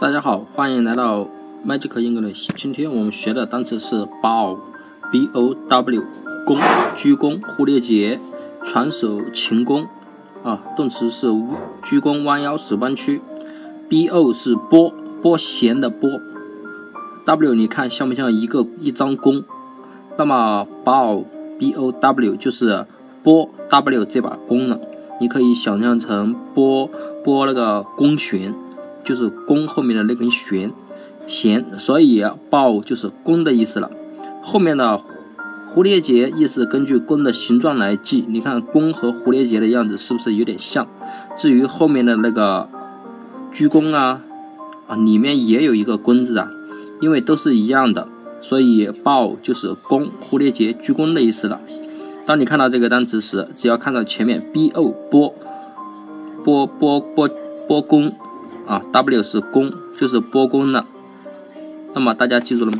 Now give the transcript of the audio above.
大家好，欢迎来到 Magic English。今天我们学的单词是 bow，b-o-w，弓，鞠躬，蝴蝶结，传手擒弓。啊，动词是鞠躬弯腰使弯曲。b-o 是拨，拨弦的拨。w 你看像不像一个一张弓？那么 bow，b-o-w 就是拨 w 这把弓了。你可以想象成拨拨那个弓弦。就是弓后面的那根弦，弦，所以抱就是弓的意思了。后面的蝴蝶结意思根据弓的形状来记，你看弓和蝴蝶结的样子是不是有点像？至于后面的那个鞠躬啊，啊里面也有一个弓字啊，因为都是一样的，所以抱就是弓，蝴蝶结鞠躬的意思了。当你看到这个单词时，只要看到前面 b o 波波波波波弓。啊，W 是弓，就是波弓的。那么大家记住了吗？